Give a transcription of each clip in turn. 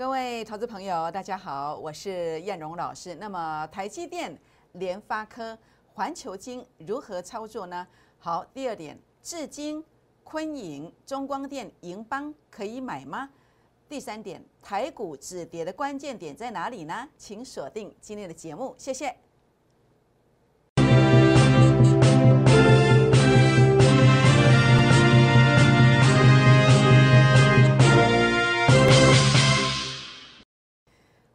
各位投资朋友，大家好，我是燕荣老师。那么台积电、联发科、环球金如何操作呢？好，第二点，至今昆盈、中光电、银邦可以买吗？第三点，台股止跌的关键点在哪里呢？请锁定今天的节目，谢谢。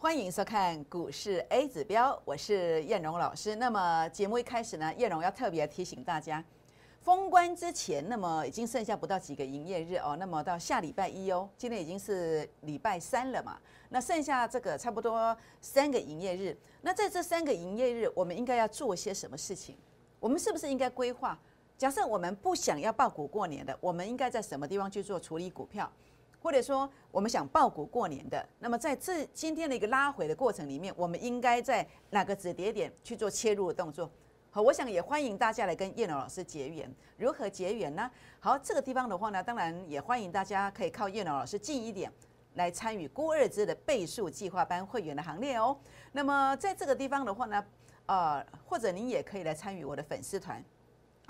欢迎收看股市 A 指标，我是燕荣老师。那么节目一开始呢，燕荣要特别提醒大家，封关之前，那么已经剩下不到几个营业日哦。那么到下礼拜一哦，今天已经是礼拜三了嘛，那剩下这个差不多三个营业日。那在这三个营业日，我们应该要做些什么事情？我们是不是应该规划？假设我们不想要报股过年的，我们应该在什么地方去做处理股票？或者说，我们想报股过年的，那么在这今天的一个拉回的过程里面，我们应该在哪个止跌点去做切入的动作？好，我想也欢迎大家来跟叶龙老师结缘。如何结缘呢？好，这个地方的话呢，当然也欢迎大家可以靠叶龙老师近一点来参与郭二之的倍数计划班会员的行列哦。那么在这个地方的话呢，呃，或者您也可以来参与我的粉丝团。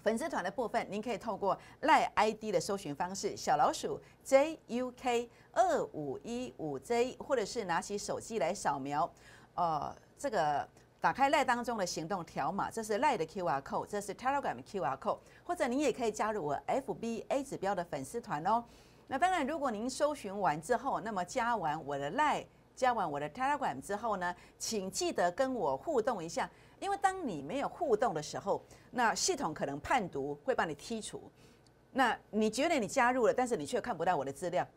粉丝团的部分，您可以透过赖 ID 的搜寻方式，小老鼠 JUK 二五一五 J，或者是拿起手机来扫描，呃，这个打开赖当中的行动条码，这是赖的 QR code，这是 Telegram QR code，或者您也可以加入我 FBA 指标的粉丝团哦。那当然，如果您搜寻完之后，那么加完我的赖，加完我的 Telegram 之后呢，请记得跟我互动一下。因为当你没有互动的时候，那系统可能判读会把你剔除。那你觉得你加入了，但是你却看不到我的资料，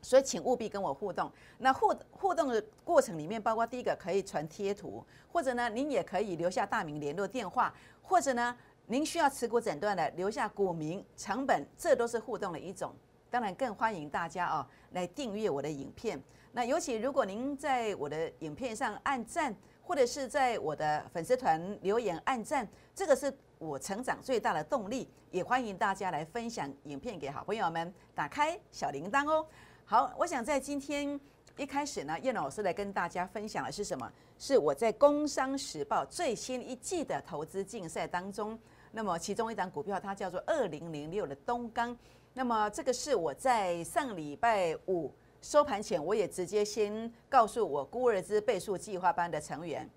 所以请务必跟我互动。那互互动的过程里面，包括第一个可以传贴图，或者呢，您也可以留下大名、联络电话，或者呢，您需要持股诊断的留下股名、成本，这都是互动的一种。当然，更欢迎大家哦来订阅我的影片。那尤其如果您在我的影片上按赞。或者是在我的粉丝团留言、按赞，这个是我成长最大的动力。也欢迎大家来分享影片给好朋友们，打开小铃铛哦。好，我想在今天一开始呢，叶老师来跟大家分享的是什么？是我在《工商时报》最新一季的投资竞赛当中，那么其中一档股票它叫做二零零六的东钢。那么这个是我在上礼拜五。收盘前，我也直接先告诉我孤儿之倍数计划班的成员、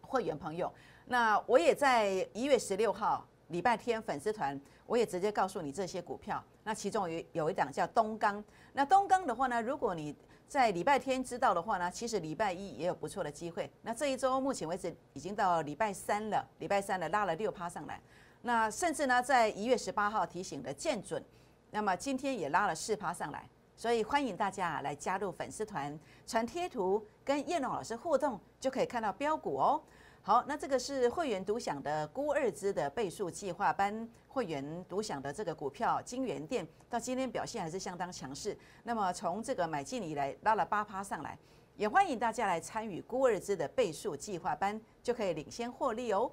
会员朋友。那我也在一月十六号礼拜天粉丝团，我也直接告诉你这些股票。那其中有有一档叫东钢。那东钢的话呢，如果你在礼拜天知道的话呢，其实礼拜一也有不错的机会。那这一周目前为止已经到礼拜三了，礼拜三了拉了六趴上来。那甚至呢，在一月十八号提醒的建准，那么今天也拉了四趴上来。所以欢迎大家来加入粉丝团，传贴图跟叶龙老师互动，就可以看到标股哦。好，那这个是会员独享的孤二支的倍数计划班，会员独享的这个股票金源店，到今天表现还是相当强势。那么从这个买进以来拉了八趴上来，也欢迎大家来参与孤二支的倍数计划班，就可以领先获利哦。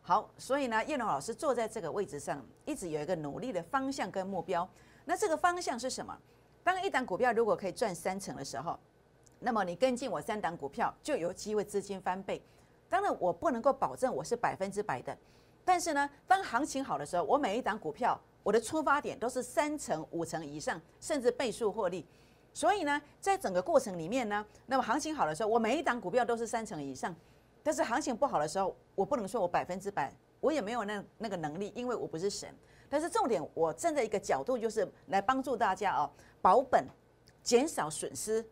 好，所以呢，叶龙老师坐在这个位置上，一直有一个努力的方向跟目标。那这个方向是什么？当一档股票如果可以赚三成的时候，那么你跟进我三档股票就有机会资金翻倍。当然我不能够保证我是百分之百的，但是呢，当行情好的时候，我每一档股票我的出发点都是三成、五成以上，甚至倍数获利。所以呢，在整个过程里面呢，那么行情好的时候，我每一档股票都是三成以上。但是行情不好的时候，我不能说我百分之百，我也没有那那个能力，因为我不是神。但是重点，我站在一个角度，就是来帮助大家哦，保本、减少损失，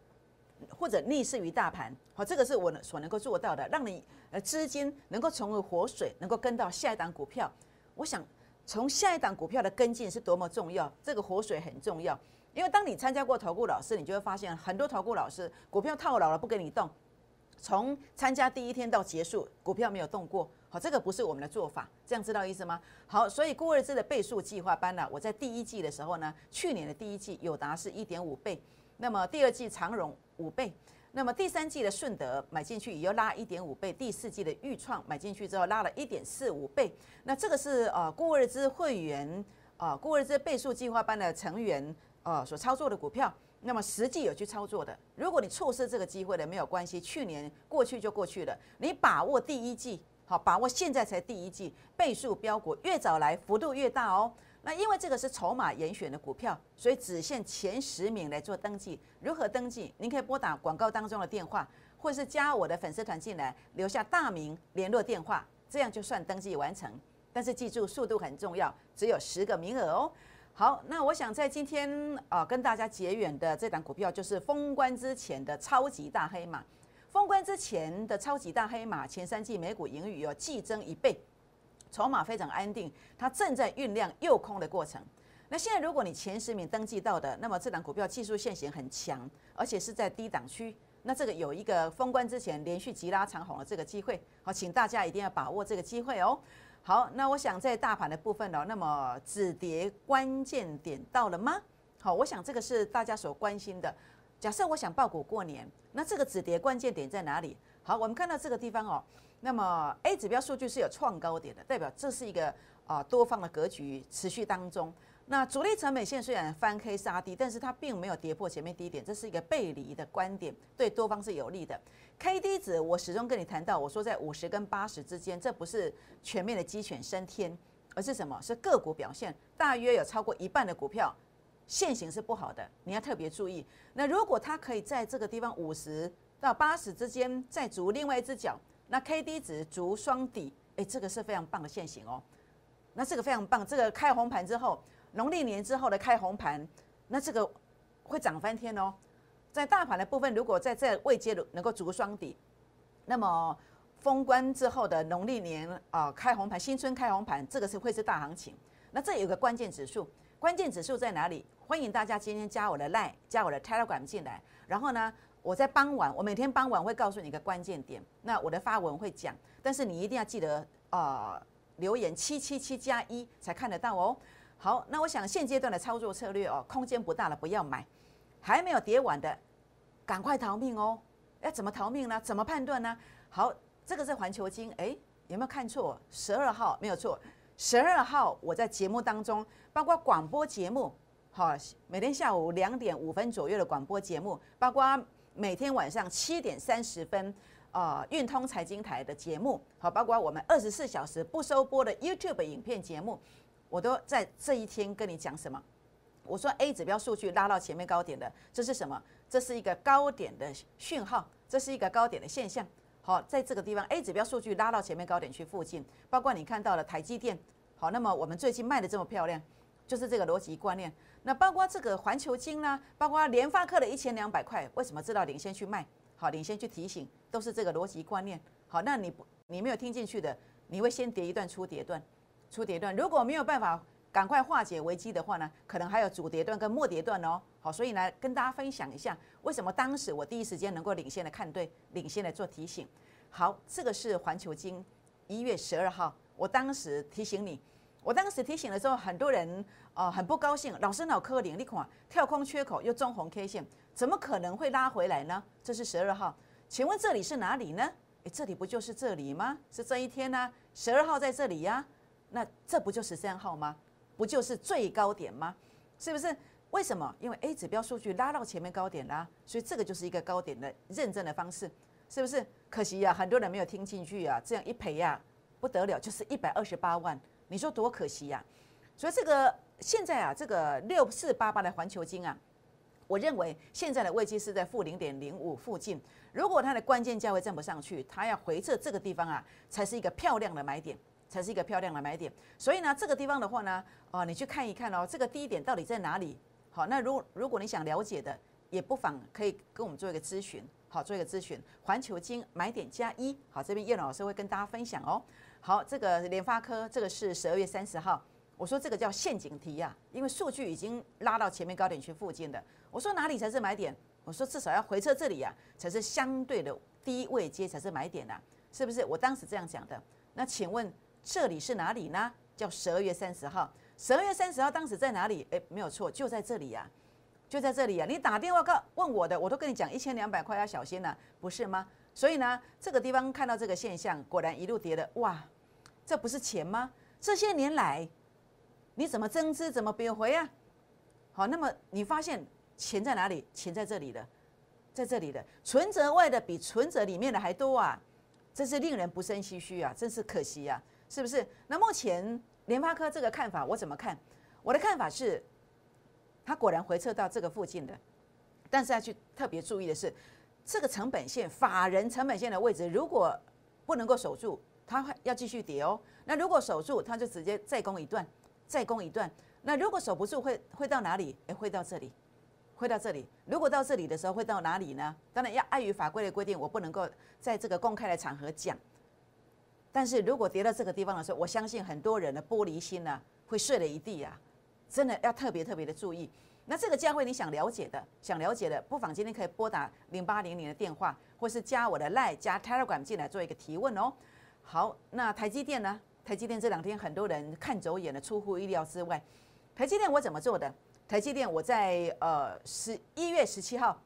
或者逆势于大盘。好，这个是我所能够做到的，让你呃资金能够成为活水，能够跟到下一档股票。我想从下一档股票的跟进是多么重要，这个活水很重要。因为当你参加过投顾老师，你就会发现很多投顾老师股票套牢了不给你动，从参加第一天到结束，股票没有动过。好，这个不是我们的做法，这样知道意思吗？好，所以郭二芝的倍数计划班呢，我在第一季的时候呢，去年的第一季有达是一点五倍，那么第二季长荣五倍，那么第三季的顺德买进去也要拉一点五倍，第四季的豫创买进去之后拉了一点四五倍，那这个是呃郭二芝会员啊郭二芝倍数计划班的成员呃所操作的股票，那么实际有去操作的，如果你错失这个机会了，没有关系，去年过去就过去了。你把握第一季，好，把握现在才第一季，倍数标股越早来，幅度越大哦。那因为这个是筹码严选的股票，所以只限前十名来做登记。如何登记？您可以拨打广告当中的电话，或是加我的粉丝团进来，留下大名、联络电话，这样就算登记完成。但是记住，速度很重要，只有十个名额哦。好，那我想在今天啊，跟大家结缘的这档股票就是封关之前的超级大黑马。封关之前的超级大黑马，前三季每股盈余有季增一倍，筹码非常安定，它正在酝酿诱空的过程。那现在如果你前十名登记到的，那么这档股票技术线型很强，而且是在低档区，那这个有一个封关之前连续急拉长红的这个机会，好，请大家一定要把握这个机会哦。好，那我想在大盘的部分呢，那么止跌关键点到了吗？好，我想这个是大家所关心的。假设我想报股过年，那这个止跌关键点在哪里？好，我们看到这个地方哦，那么 A 指标数据是有创高点的，代表这是一个啊多方的格局持续当中。那主力成本线虽然翻 K 杀低，但是它并没有跌破前面低点，这是一个背离的观点，对多方是有利的。K D 值我始终跟你谈到，我说在五十跟八十之间，这不是全面的鸡犬升天，而是什么？是个股表现，大约有超过一半的股票现形是不好的，你要特别注意。那如果它可以在这个地方五十到八十之间再逐另外一只脚，那 K D 值逐双底，哎，这个是非常棒的现形哦。那这个非常棒，这个开红盘之后。农历年之后的开红盘，那这个会涨翻天哦。在大盘的部分，如果在这未接能够逐双底，那么封关之后的农历年啊开红盘，新春开红盘，这个是会是大行情。那这有个关键指数，关键指数在哪里？欢迎大家今天加我的 Line，加我的 Telegram 进来。然后呢，我在傍晚，我每天傍晚会告诉你一个关键点。那我的发文会讲，但是你一定要记得啊，留言七七七加一才看得到哦。好，那我想现阶段的操作策略哦，空间不大了，不要买；还没有跌完的，赶快逃命哦！要怎么逃命呢？怎么判断呢？好，这个是环球金，哎，有没有看错？十二号没有错，十二号我在节目当中，包括广播节目，好，每天下午两点五分左右的广播节目，包括每天晚上七点三十分，呃，运通财经台的节目，好，包括我们二十四小时不收播的 YouTube 影片节目。我都在这一天跟你讲什么？我说 A 指标数据拉到前面高点的，这是什么？这是一个高点的讯号，这是一个高点的现象。好，在这个地方 A 指标数据拉到前面高点区附近，包括你看到了台积电。好，那么我们最近卖的这么漂亮，就是这个逻辑观念。那包括这个环球金呢，包括联发科的一千两百块，为什么知道领先去卖？好，领先去提醒，都是这个逻辑观念。好，那你不你没有听进去的，你会先跌一段出跌段。出跌段，如果没有办法赶快化解危机的话呢，可能还有主跌段跟末跌段哦。好，所以呢，跟大家分享一下，为什么当时我第一时间能够领先的看对，领先的做提醒。好，这个是环球金一月十二号，我当时提醒你，我当时提醒的时候，很多人呃很不高兴，老师脑壳灵，你看跳空缺口又中红 K 线，怎么可能会拉回来呢？这是十二号，请问这里是哪里呢？诶，这里不就是这里吗？是这一天呢？十二号在这里呀。那这不就十三号吗？不就是最高点吗？是不是？为什么？因为 A 指标数据拉到前面高点啦，所以这个就是一个高点的认证的方式，是不是？可惜呀，很多人没有听进去啊，这样一赔呀，不得了，就是一百二十八万，你说多可惜呀！所以这个现在啊，这个六四八八的环球金啊，我认为现在的位置是在负零点零五附近，如果它的关键价位站不上去，它要回撤这个地方啊，才是一个漂亮的买点。才是一个漂亮的买点，所以呢，这个地方的话呢，哦，你去看一看哦，这个低点到底在哪里？好，那如如果你想了解的，也不妨可以跟我们做一个咨询，好，做一个咨询。环球金买点加一，好，这边叶老师会跟大家分享哦。好，这个联发科，这个是十二月三十号，我说这个叫陷阱题呀，因为数据已经拉到前面高点区附近的，我说哪里才是买点？我说至少要回撤这里呀，才是相对的低位接才是买点呐，是不是？我当时这样讲的。那请问？这里是哪里呢？叫十二月三十号。十二月三十号当时在哪里？诶，没有错，就在这里呀，就在这里呀。你打电话告问我的，我都跟你讲一千两百块要小心了，不是吗？所以呢，这个地方看到这个现象，果然一路跌的，哇，这不是钱吗？这些年来，你怎么增资怎么贬回啊？好，那么你发现钱在哪里？钱在这里的，在这里的，存折外的比存折里面的还多啊！真是令人不胜唏嘘啊！真是可惜啊，是不是？那目前联发科这个看法，我怎么看？我的看法是，它果然回撤到这个附近的，但是要去特别注意的是，这个成本线、法人成本线的位置，如果不能够守住，它要继续跌哦。那如果守住，它就直接再攻一段，再攻一段。那如果守不住，会会到哪里？哎，会到这里，会到这里。如果到这里的时候，会到哪里呢？当然要碍于法规的规定，我不能够在这个公开的场合讲。但是如果跌到这个地方的时候，我相信很多人的玻璃心呢，会碎了一地啊。真的要特别特别的注意。那这个价位你想了解的，想了解的，不妨今天可以拨打零八零零的电话，或是加我的 Line 加 Telegram 进来做一个提问哦。好，那台积电呢？台积电这两天很多人看走眼了，出乎意料之外。台积电我怎么做的？台积电我在呃十一月十七号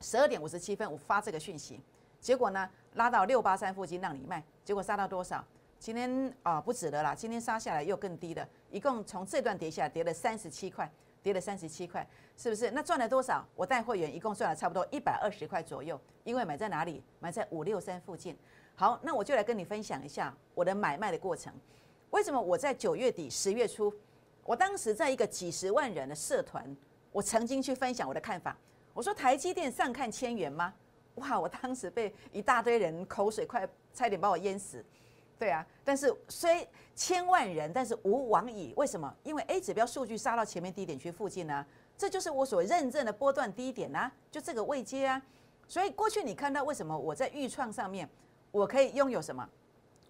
十二点五十七分我发这个讯息，结果呢拉到六八三附近让你卖，结果杀到多少？今天啊不止了啦，今天杀下来又更低了，一共从这段跌下来跌了三十七块，跌了三十七块，是不是？那赚了多少？我带会员一共赚了差不多一百二十块左右，因为买在哪里？买在五六三附近。好，那我就来跟你分享一下我的买卖的过程。为什么我在九月底十月初？我当时在一个几十万人的社团，我曾经去分享我的看法。我说台积电上看千元吗？哇！我当时被一大堆人口水快差点把我淹死。对啊，但是虽千万人，但是无往矣。为什么？因为 A 指标数据杀到前面低点区附近呢，这就是我所认证的波段低点呐，就这个位阶啊。所以过去你看到为什么我在预创上面，我可以拥有什么？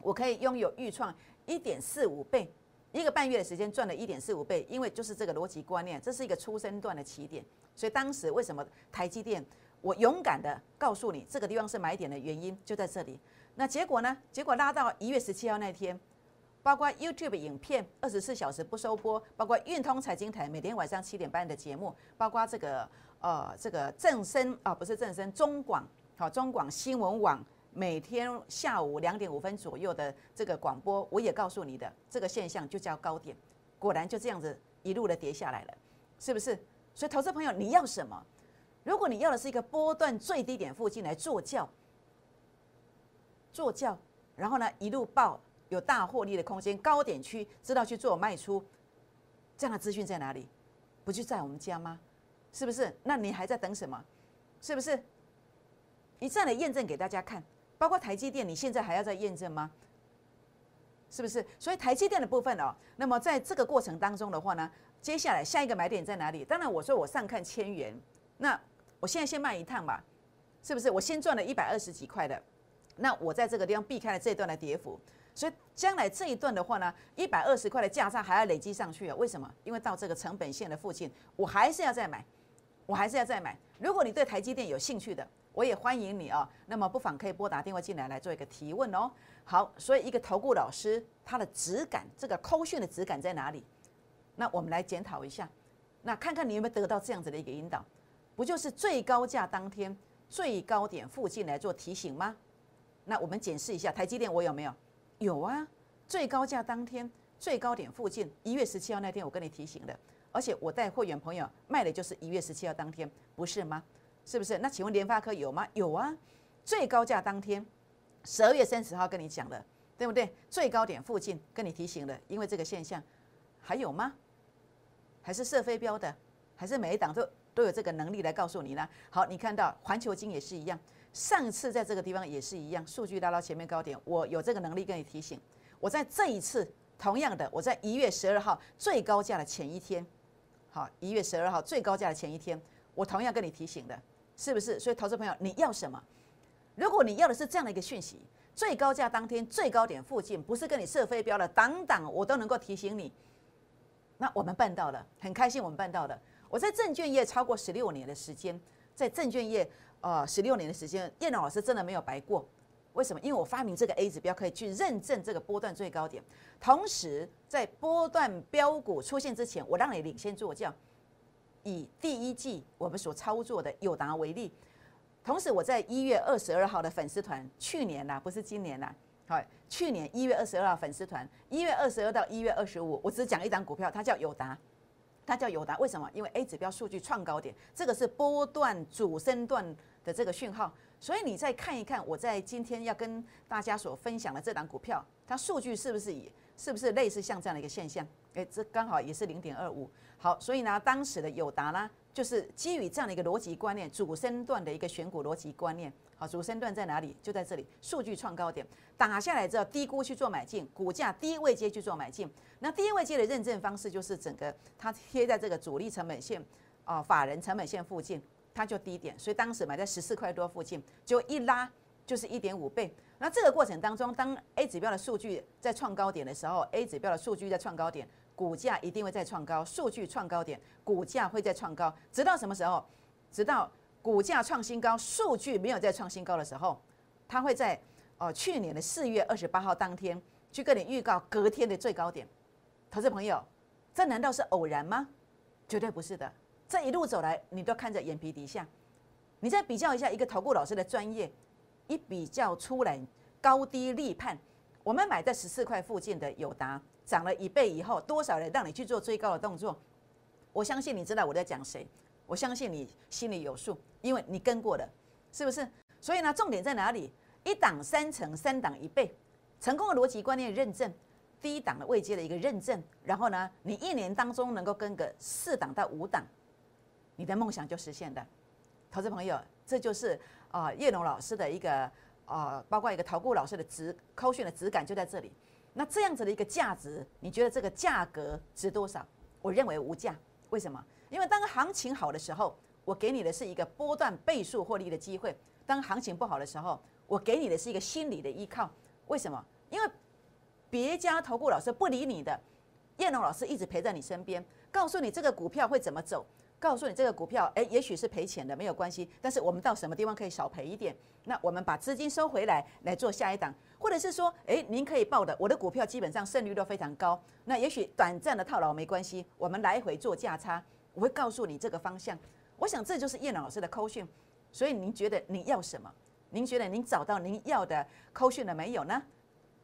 我可以拥有预创一点四五倍。一个半月的时间赚了一点四五倍，因为就是这个逻辑观念，这是一个出生段的起点，所以当时为什么台积电，我勇敢的告诉你这个地方是买点的原因就在这里。那结果呢？结果拉到一月十七号那天，包括 YouTube 影片二十四小时不收播，包括运通财经台每天晚上七点半的节目，包括这个呃这个正声啊不是正声中广好中广新闻网。每天下午两点五分左右的这个广播，我也告诉你的这个现象就叫高点，果然就这样子一路的跌下来了，是不是？所以投资朋友你要什么？如果你要的是一个波段最低点附近来做轿，做轿，然后呢一路报有大获利的空间，高点区知道去做卖出，这样的资讯在哪里？不就在我们家吗？是不是？那你还在等什么？是不是？一再来验证给大家看。包括台积电，你现在还要再验证吗？是不是？所以台积电的部分哦，那么在这个过程当中的话呢，接下来下一个买点在哪里？当然我说我上看千元，那我现在先卖一趟吧，是不是？我先赚了一百二十几块的，那我在这个地方避开了这一段的跌幅，所以将来这一段的话呢，一百二十块的价差还要累积上去啊？为什么？因为到这个成本线的附近，我还是要再买，我还是要再买。如果你对台积电有兴趣的，我也欢迎你啊，那么不妨可以拨打电话进来来做一个提问哦。好，所以一个投顾老师他的质感，这个抠讯的质感在哪里？那我们来检讨一下，那看看你有没有得到这样子的一个引导，不就是最高价当天最高点附近来做提醒吗？那我们检视一下台积电，我有没有？有啊，最高价当天最高点附近，一月十七号那天我跟你提醒的，而且我带会员朋友卖的就是一月十七号当天，不是吗？是不是？那请问联发科有吗？有啊，最高价当天，十二月三十号跟你讲了，对不对？最高点附近跟你提醒了，因为这个现象，还有吗？还是射飞镖的？还是每一档都都有这个能力来告诉你呢？好，你看到环球金也是一样，上次在这个地方也是一样，数据拉到前面高点，我有这个能力跟你提醒。我在这一次同样的，我在一月十二号最高价的前一天，好，一月十二号最高价的前一天，我同样跟你提醒的。是不是？所以，投资朋友，你要什么？如果你要的是这样的一个讯息，最高价当天最高点附近，不是跟你射飞镖了，挡挡我都能够提醒你。那我们办到了，很开心，我们办到了。我在证券业超过十六年的时间，在证券业呃十六年的时间，叶老师真的没有白过。为什么？因为我发明这个 A 指标，可以去认证这个波段最高点，同时在波段标股出现之前，我让你领先做教。以第一季我们所操作的友达为例，同时我在一月二十二号的粉丝团，去年呐不是今年呐，好，去年一月二十二号粉丝团，一月二十二到一月二十五，我只讲一张股票，它叫友达，它叫友达，为什么？因为 A 指标数据创高点，这个是波段主升段的这个讯号，所以你再看一看，我在今天要跟大家所分享的这档股票，它数据是不是也是不是类似像这样的一个现象？诶，这刚好也是零点二五。好，所以呢，当时的友达呢，就是基于这样的一个逻辑观念，主升段的一个选股逻辑观念。好，主升段在哪里？就在这里，数据创高点打下来之后，低估去做买进，股价低位接去做买进。那低位接的认证方式就是整个它贴在这个主力成本线啊，法人成本线附近，它就低点。所以当时买在十四块多附近，就一拉就是一点五倍。那这个过程当中，当 A 指标的数据在创高点的时候，A 指标的数据在创高点，股价一定会再创高，数据创高点，股价会再创高，直到什么时候？直到。股价创新高，数据没有再创新高的时候，它会在哦去年的四月二十八号当天去跟你预告隔天的最高点。投资朋友，这难道是偶然吗？绝对不是的。这一路走来，你都看着眼皮底下，你再比较一下一个投顾老师的专业，一比较出来高低立判。我们买在十四块附近的友达涨了一倍以后，多少人让你去做追高的动作？我相信你知道我在讲谁。我相信你心里有数，因为你跟过的，是不是？所以呢，重点在哪里？一档三成，三档一倍，成功的逻辑观念认证，第一档的未接的一个认证，然后呢，你一年当中能够跟个四档到五档，你的梦想就实现的。投资朋友，这就是啊叶龙老师的一个啊，包括一个投顾老师的质扣讯的质感就在这里。那这样子的一个价值，你觉得这个价格值多少？我认为无价。为什么？因为当行情好的时候，我给你的是一个波段倍数获利的机会；当行情不好的时候，我给你的是一个心理的依靠。为什么？因为别家投顾老师不理你的，叶龙老师一直陪在你身边，告诉你这个股票会怎么走，告诉你这个股票，哎，也许是赔钱的，没有关系。但是我们到什么地方可以少赔一点？那我们把资金收回来，来做下一档，或者是说，哎，您可以报的，我的股票基本上胜率都非常高。那也许短暂的套牢没关系，我们来回做价差。我会告诉你这个方向，我想这就是叶老师的扣讯，所以您觉得您要什么？您觉得您找到您要的扣讯了没有呢？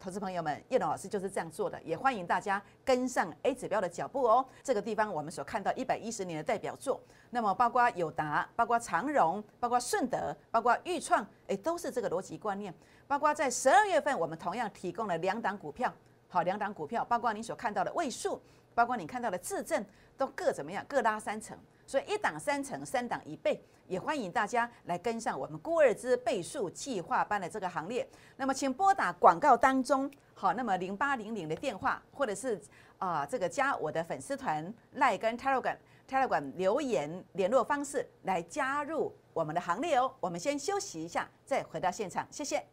投资朋友们，叶龙老师就是这样做的，也欢迎大家跟上 A 指标的脚步哦。这个地方我们所看到一百一十年的代表作，那么包括友达、包括长荣、包括顺德、包括裕创，诶，都是这个逻辑观念。包括在十二月份，我们同样提供了两档股票，好，两档股票，包括你所看到的位数。包括你看到的自证都各怎么样？各拉三成，所以一档三成，三档一倍，也欢迎大家来跟上我们郭二之倍数计划班的这个行列。那么，请拨打广告当中好，那么零八零零的电话，或者是啊这个加我的粉丝团赖跟 Telegram Telegram 留言联络方式来加入我们的行列哦。我们先休息一下，再回到现场，谢谢。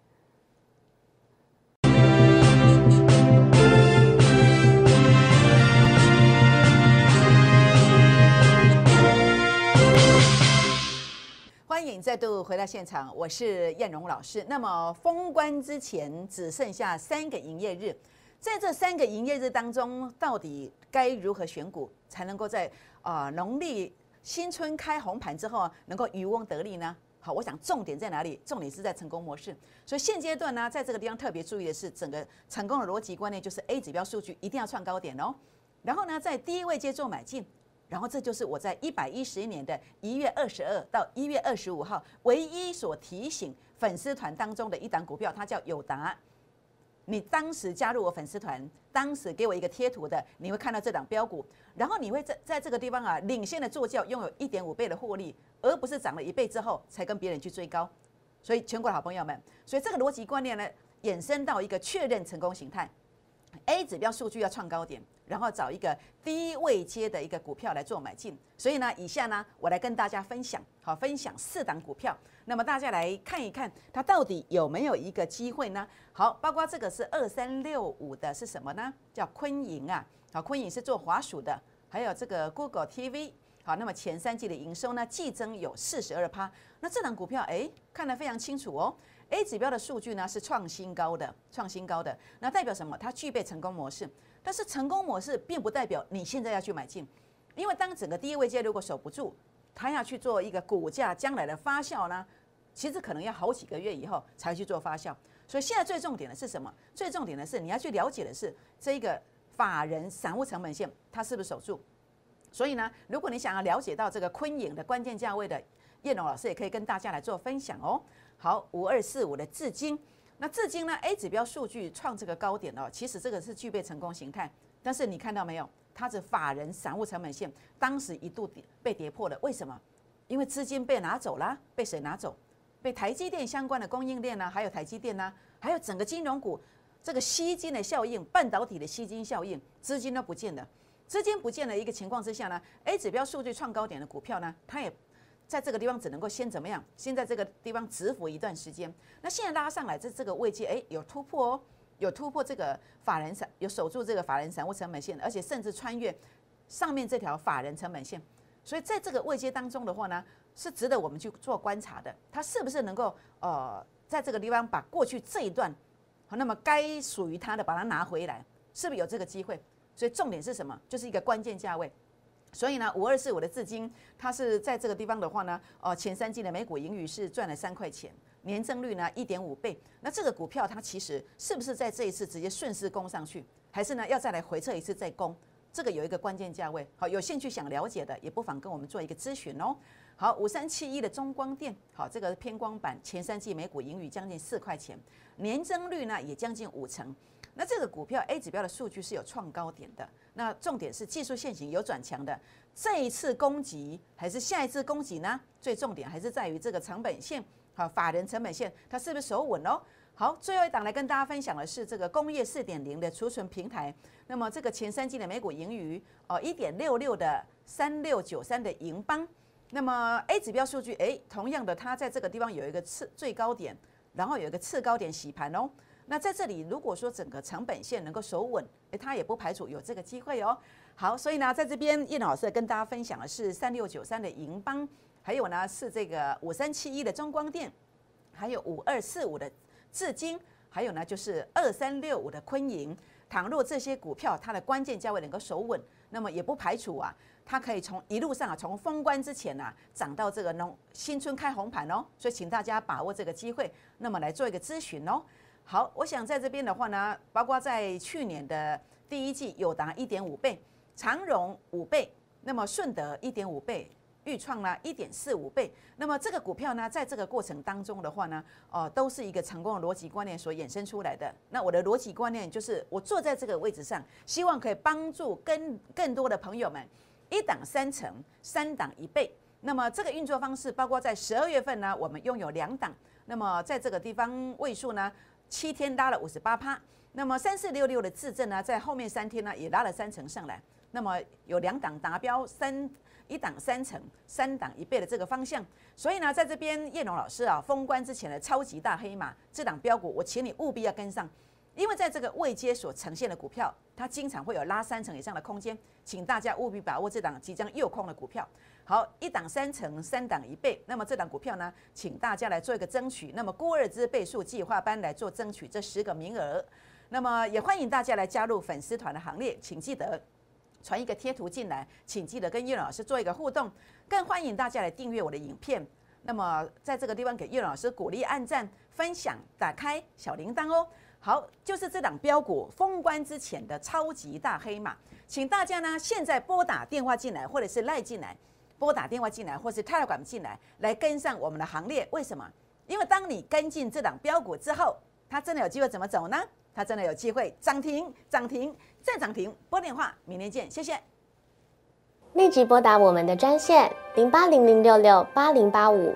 欢迎再度回到现场，我是燕荣老师。那么封关之前只剩下三个营业日，在这三个营业日当中，到底该如何选股才能够在啊农历新春开红盘之后能够渔翁得利呢？好，我想重点在哪里？重点是在成功模式。所以现阶段呢，在这个地方特别注意的是，整个成功的逻辑观念就是 A 指标数据一定要创高点哦。然后呢，在低位接做买进。然后这就是我在一百一十一年的一月二十二到一月二十五号唯一所提醒粉丝团当中的一档股票，它叫友达。你当时加入我粉丝团，当时给我一个贴图的，你会看到这档标股，然后你会在在这个地方啊领先的坐轿，拥有一点五倍的获利，而不是涨了一倍之后才跟别人去追高。所以全国的好朋友们，所以这个逻辑观念呢，衍生到一个确认成功形态。A 指标数据要创高点，然后找一个低位接的一个股票来做买进。所以呢，以下呢，我来跟大家分享，好，分享四档股票。那么大家来看一看，它到底有没有一个机会呢？好，包括这个是二三六五的，是什么呢？叫昆盈啊。好，昆盈是做华数的，还有这个 Google TV。好，那么前三季的营收呢，季增有四十二趴。那这档股票，哎，看得非常清楚哦。A 指标的数据呢是创新高的，创新高的，那代表什么？它具备成功模式。但是成功模式并不代表你现在要去买进，因为当整个第一位阶如果守不住，它要去做一个股价将来的发酵呢，其实可能要好几个月以后才去做发酵。所以现在最重点的是什么？最重点的是你要去了解的是这一个法人散户成本线它是不是守住？所以呢，如果你想要了解到这个昆影的关键价位的，叶龙老师也可以跟大家来做分享哦。好，五二四五的至今，那至今呢 A 指标数据创这个高点哦，其实这个是具备成功形态，但是你看到没有？它是法人散户成本线，当时一度被跌破了，为什么？因为资金被拿走了，被谁拿走？被台积电相关的供应链呢？还有台积电呢？还有整个金融股这个吸金的效应，半导体的吸金效应，资金都不见了。资金不见的一个情况之下呢，A 指标数据创高点的股票呢，它也在这个地方只能够先怎么样？先在这个地方止幅一段时间。那现在拉上来，在这个位阶，哎，有突破哦。有突破这个法人散，有守住这个法人散户成本线，而且甚至穿越上面这条法人成本线，所以在这个位阶当中的话呢，是值得我们去做观察的。它是不是能够呃，在这个地方把过去这一段，那么该属于它的把它拿回来，是不是有这个机会？所以重点是什么？就是一个关键价位。所以呢，五二四五的资金，它是在这个地方的话呢，哦，前三季的每股盈余是赚了三块钱。年增率呢一点五倍，那这个股票它其实是不是在这一次直接顺势攻上去，还是呢要再来回撤一次再攻？这个有一个关键价位，好，有兴趣想了解的也不妨跟我们做一个咨询哦。好，五三七一的中光电，好，这个偏光板前三季每股盈余将近四块钱，年增率呢也将近五成。那这个股票 A 指标的数据是有创高点的，那重点是技术线型有转强的，这一次攻击还是下一次攻击呢？最重点还是在于这个成本线。好，法人成本线它是不是守稳哦？好，最后一档来跟大家分享的是这个工业四点零的储存平台。那么这个前三季的每股盈余哦，一点六六的三六九三的银邦。那么 A 指标数据，哎，同样的，它在这个地方有一个次最高点，然后有一个次高点洗盘哦。那在这里，如果说整个成本线能够守稳，哎，它也不排除有这个机会哦。好，所以呢，在这边叶老师跟大家分享的是三六九三的银邦。还有呢，是这个五三七一的中光电，还有五二四五的至今，还有呢就是二三六五的昆银。倘若这些股票它的关键价位能够守稳，那么也不排除啊，它可以从一路上啊，从封关之前啊，涨到这个农新春开红盘哦。所以请大家把握这个机会，那么来做一个咨询哦。好，我想在这边的话呢，包括在去年的第一季有达一点五倍，长荣五倍，那么顺德一点五倍。裕创呢一点四五倍，那么这个股票呢，在这个过程当中的话呢，哦，都是一个成功的逻辑观念所衍生出来的。那我的逻辑观念就是，我坐在这个位置上，希望可以帮助更更多的朋友们，一档三成，三档一倍。那么这个运作方式，包括在十二月份呢，我们拥有两档，那么在这个地方位数呢，七天拉了五十八趴，那么三四六六的自证呢，在后面三天呢，也拉了三成上来，那么有两档达标三。一档三成，三档一倍的这个方向，所以呢，在这边叶龙老师啊，封关之前的超级大黑马这档标股，我请你务必要跟上，因为在这个未接所呈现的股票，它经常会有拉三成以上的空间，请大家务必把握这档即将诱空的股票。好，一档三成，三档一倍，那么这档股票呢，请大家来做一个争取，那么郭二之倍数计划班来做争取这十个名额，那么也欢迎大家来加入粉丝团的行列，请记得。传一个贴图进来，请记得跟叶老师做一个互动，更欢迎大家来订阅我的影片。那么在这个地方给叶老师鼓励、按赞、分享、打开小铃铛哦。好，就是这档标股封关之前的超级大黑马，请大家呢现在拨打电话进来，或者是赖进来，拨打电话进来，或是 Telegram 进来，来跟上我们的行列。为什么？因为当你跟进这档标股之后，它真的有机会怎么走呢？它真的有机会涨停，涨停。再涨停，拨电话，明天见，谢谢。立即拨打我们的专线零八零零六六八零八五